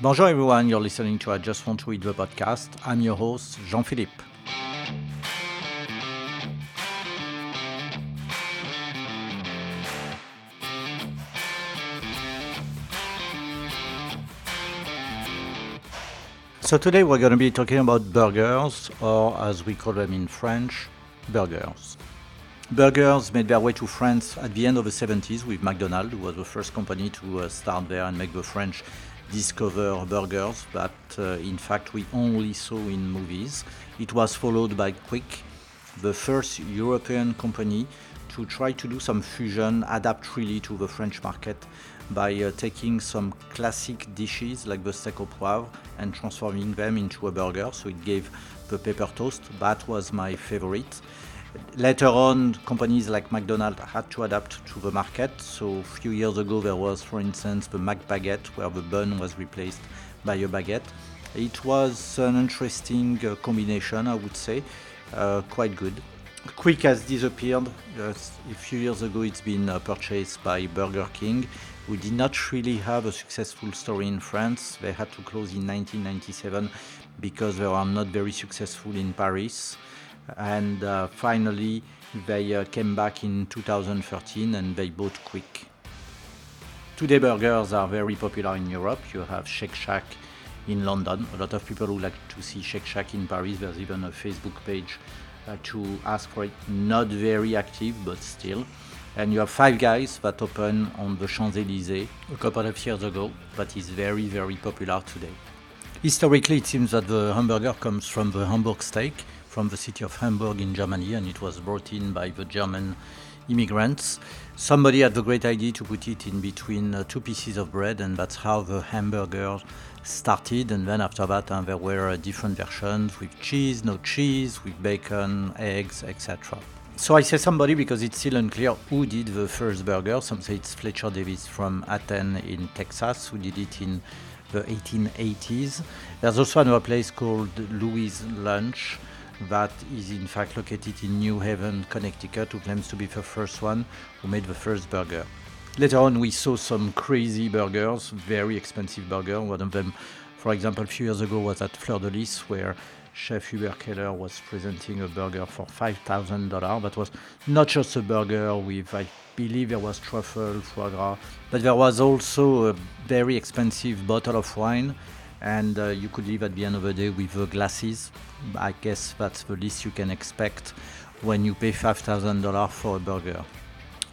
Bonjour everyone, you're listening to I Just Want to Eat the podcast. I'm your host, Jean Philippe. So today we're going to be talking about burgers, or as we call them in French, burgers. Burgers made their way to France at the end of the 70s with McDonald's, who was the first company to uh, start there and make the French discover burgers that uh, in fact we only saw in movies. It was followed by Quick, the first European company to try to do some fusion, adapt really to the French market by uh, taking some classic dishes like the steak au poivre and transforming them into a burger. So it gave the pepper toast. That was my favorite. Later on, companies like McDonald's had to adapt to the market. So a few years ago, there was, for instance, the McBaguette, where the bun was replaced by a baguette. It was an interesting uh, combination, I would say, uh, quite good. Quick has disappeared. Uh, a few years ago, it's been uh, purchased by Burger King. We did not really have a successful story in France. They had to close in 1997 because they were not very successful in Paris and uh, finally they uh, came back in 2013 and they bought Quick. Today burgers are very popular in Europe. You have Shake Shack in London. A lot of people who like to see Shake Shack in Paris. There's even a Facebook page uh, to ask for it. Not very active, but still. And you have Five Guys that opened on the Champs-Élysées a couple of years ago, but is very, very popular today. Historically, it seems that the hamburger comes from the Hamburg steak, from the city of Hamburg in Germany, and it was brought in by the German immigrants. Somebody had the great idea to put it in between uh, two pieces of bread, and that's how the hamburger started. And then after that, uh, there were uh, different versions with cheese, no cheese, with bacon, eggs, etc. So I say somebody because it's still unclear who did the first burger. Some say it's Fletcher Davis from Athens in Texas who did it in the 1880s. There's also another place called Louis Lunch that is in fact located in New Haven, Connecticut, who claims to be the first one who made the first burger. Later on, we saw some crazy burgers, very expensive burger. One of them, for example, a few years ago was at Fleur de Lys, where Chef Hubert Keller was presenting a burger for $5,000. That was not just a burger with, I believe there was truffle, foie gras, but there was also a very expensive bottle of wine and uh, you could leave at the end of the day with glasses. I guess that's the least you can expect when you pay $5,000 for a burger.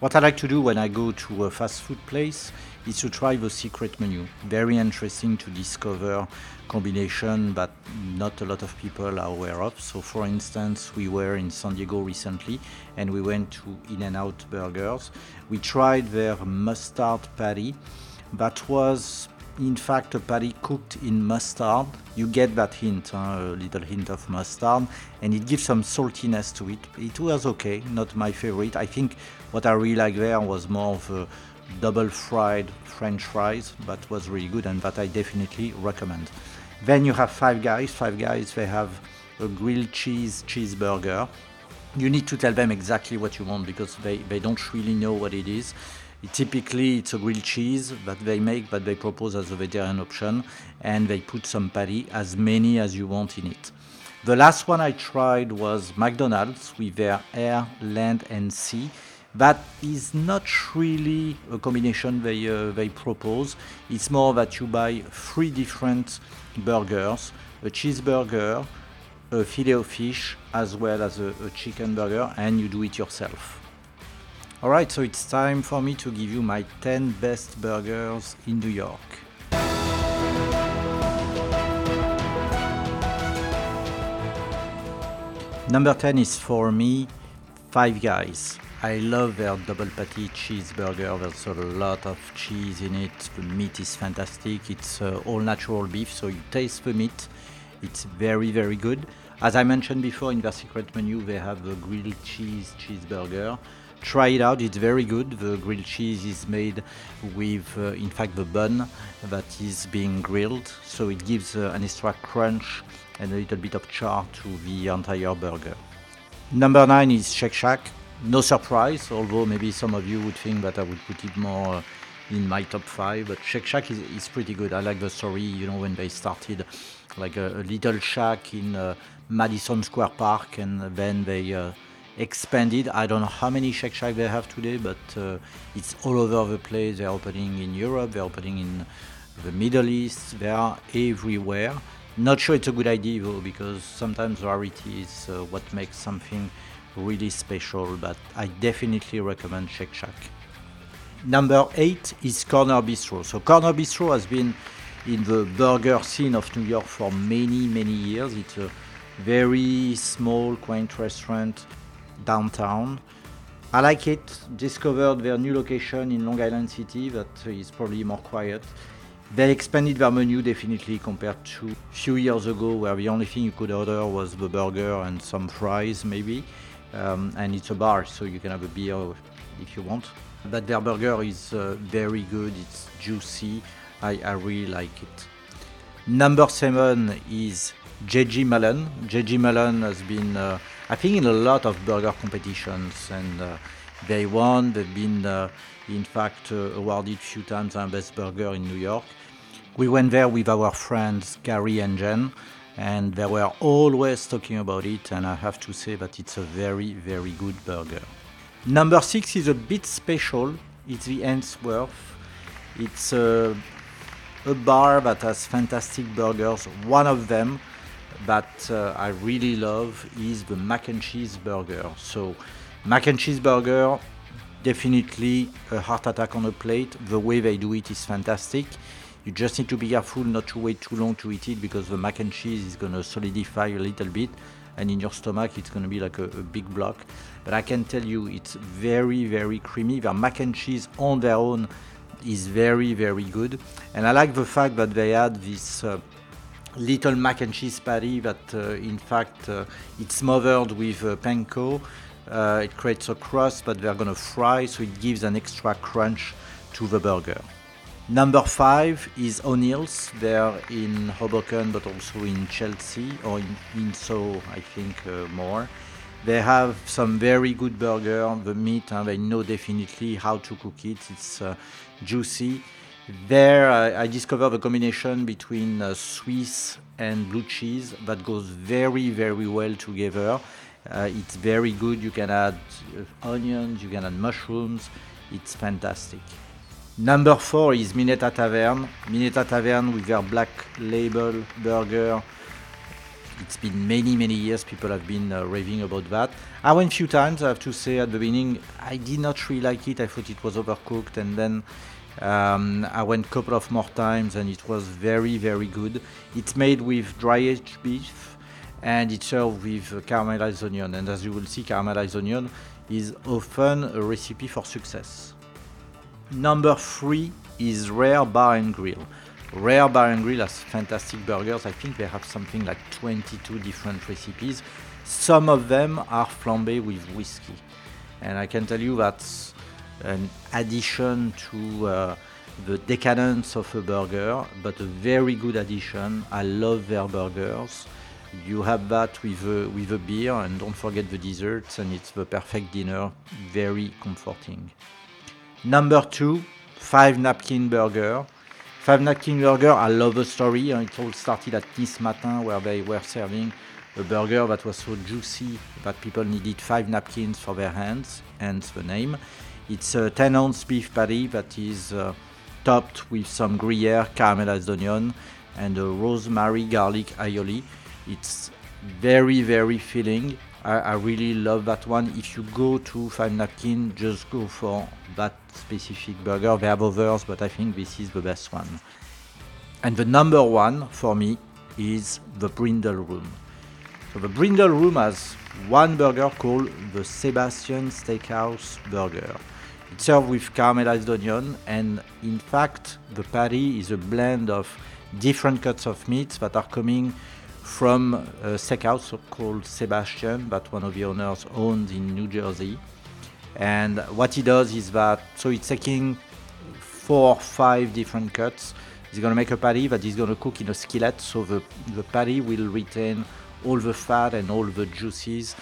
What I like to do when I go to a fast food place is to try the secret menu. Very interesting to discover combination that not a lot of people are aware of. So for instance, we were in San Diego recently and we went to In-N-Out Burgers. We tried their mustard patty that was in fact a patty cooked in mustard. You get that hint, huh? a little hint of mustard, and it gives some saltiness to it. It was okay, not my favorite. I think what I really like there was more of a double fried French fries, that was really good, and that I definitely recommend. Then you have Five Guys. Five Guys, they have a grilled cheese cheeseburger. You need to tell them exactly what you want because they, they don't really know what it is. Typically, it's a grilled cheese that they make, but they propose as a vegetarian option, and they put some patty, as many as you want in it. The last one I tried was McDonald's with their air, land, and sea. That is not really a combination they, uh, they propose. It's more that you buy three different burgers a cheeseburger, a filet of fish, as well as a, a chicken burger, and you do it yourself. Alright, so it's time for me to give you my 10 best burgers in New York. Number 10 is for me Five Guys. I love their double patty cheeseburger. There's a lot of cheese in it. The meat is fantastic. It's uh, all natural beef, so you taste the meat. It's very, very good. As I mentioned before, in their secret menu, they have the grilled cheese cheeseburger try it out. It's very good. The grilled cheese is made with, uh, in fact, the bun that is being grilled, so it gives uh, an extra crunch and a little bit of char to the entire burger. Number nine is Shake Shack. No surprise, although maybe some of you would think that I would put it more in my top five. But Shake Shack is, is pretty good. I like the story. You know, when they started, like a, a little shack in uh, Madison Square Park, and then they uh, expanded. I don't know how many Shake Shack they have today, but uh, it's all over the place. They're opening in Europe. They're opening in the Middle East. They are everywhere. Not sure it's a good idea though, because sometimes rarity is uh, what makes something really special. But I definitely recommend Shake Shack. Number eight is Corner Bistro. So Corner Bistro has been in the burger scene of New York for many, many years. It's a very small, quaint restaurant downtown. I like it. Discovered their new location in Long Island City that is probably more quiet. They expanded their menu definitely compared to a few years ago where the only thing you could order was the burger and some fries maybe. Um, and it's a bar so you can have a beer if you want. But their burger is uh, very good, it's juicy, I, I really like it. Number seven is JG Melon. JG Melon has been, uh, I think, in a lot of burger competitions and uh, they won. They've been, uh, in fact, uh, awarded a few times as best burger in New York. We went there with our friends Gary and Jen, and they were always talking about it. And I have to say that it's a very, very good burger. Number six is a bit special. It's the Ainsworth. It's a, a bar that has fantastic burgers. One of them that uh, I really love is the mac and cheese burger. So, mac and cheese burger, definitely a heart attack on a plate. The way they do it is fantastic. You just need to be careful not to wait too long to eat it because the mac and cheese is gonna solidify a little bit and in your stomach it's gonna be like a, a big block. But I can tell you it's very, very creamy. Their mac and cheese on their own is very, very good. And I like the fact that they add this uh, little mac and cheese patty that uh, in fact uh, it's smothered with uh, panko. Uh, it creates a crust, but they're gonna fry, so it gives an extra crunch to the burger. Number five is O'Neill's. They're in Hoboken, but also in Chelsea or in, in Soho, I think uh, more. They have some very good burger. The meat, and they know definitely how to cook it. It's uh, juicy. There, I, I discovered the combination between uh, Swiss and blue cheese that goes very, very well together. Uh, it's very good. You can add uh, onions, you can add mushrooms. It's fantastic. Number four is Minetta Tavern. Minetta Tavern with their black label burger. It's been many, many years people have been uh, raving about that. I went a few times, I have to say, at the beginning. I did not really like it. I thought it was overcooked. And then um, I went couple of more times and it was very, very good. It's made with dry aged beef and it's served with caramelized onion. And as you will see, caramelized onion is often a recipe for success. Number three is Rare Bar and Grill. Rare Bar and Grill has fantastic burgers. I think they have something like 22 different recipes. Some of them are flambé with whiskey. And I can tell you that's an addition to uh, the decadence of a burger, but a very good addition. I love their burgers. You have that with a, with a beer, and don't forget the desserts, and it's the perfect dinner. Very comforting. Number two, Five Napkin Burger. Five Napkin Burger, I love the story. It all started at Nice Matin, where they were serving a burger that was so juicy that people needed five napkins for their hands, hence the name. It's a 10 ounce beef patty that is uh, topped with some Gruyere, caramelized onion, and a rosemary garlic aioli. It's very, very filling. I, I, really love that one. If you go to Five Napkin, just go for that specific burger. They have others, but I think this is the best one. And the number one for me is the Brindle Room. So the Brindle Room has one burger called the Sebastian Steakhouse Burger. It's served with caramelized onion, and in fact, the patty is a blend of different cuts of meat that are coming from a steakhouse called Sebastian that one of the owners owns in New Jersey. And what he does is that, so it's taking four or five different cuts. He's gonna make a patty that he's gonna cook in a skillet, so the, the patty will retain all the fat and all the juices.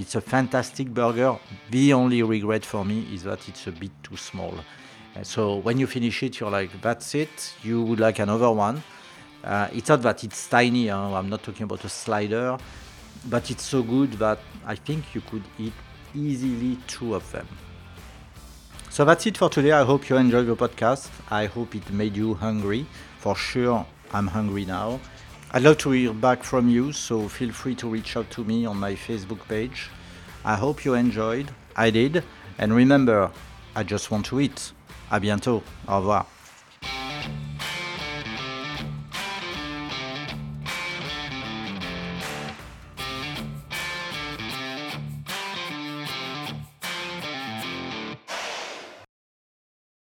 It's a fantastic burger. The only regret for me is that it's a bit too small. So when you finish it, you're like, that's it. You would like another one. Uh, it's not that it's tiny. Huh? I'm not talking about a slider, but it's so good that I think you could eat easily two of them. So that's it for today. I hope you enjoyed the podcast. I hope it made you hungry. For sure, I'm hungry now. I'd love to hear back from you, so feel free to reach out to me on my Facebook page. I hope you enjoyed. I did. And remember, I just want to eat. À bientôt. Au revoir.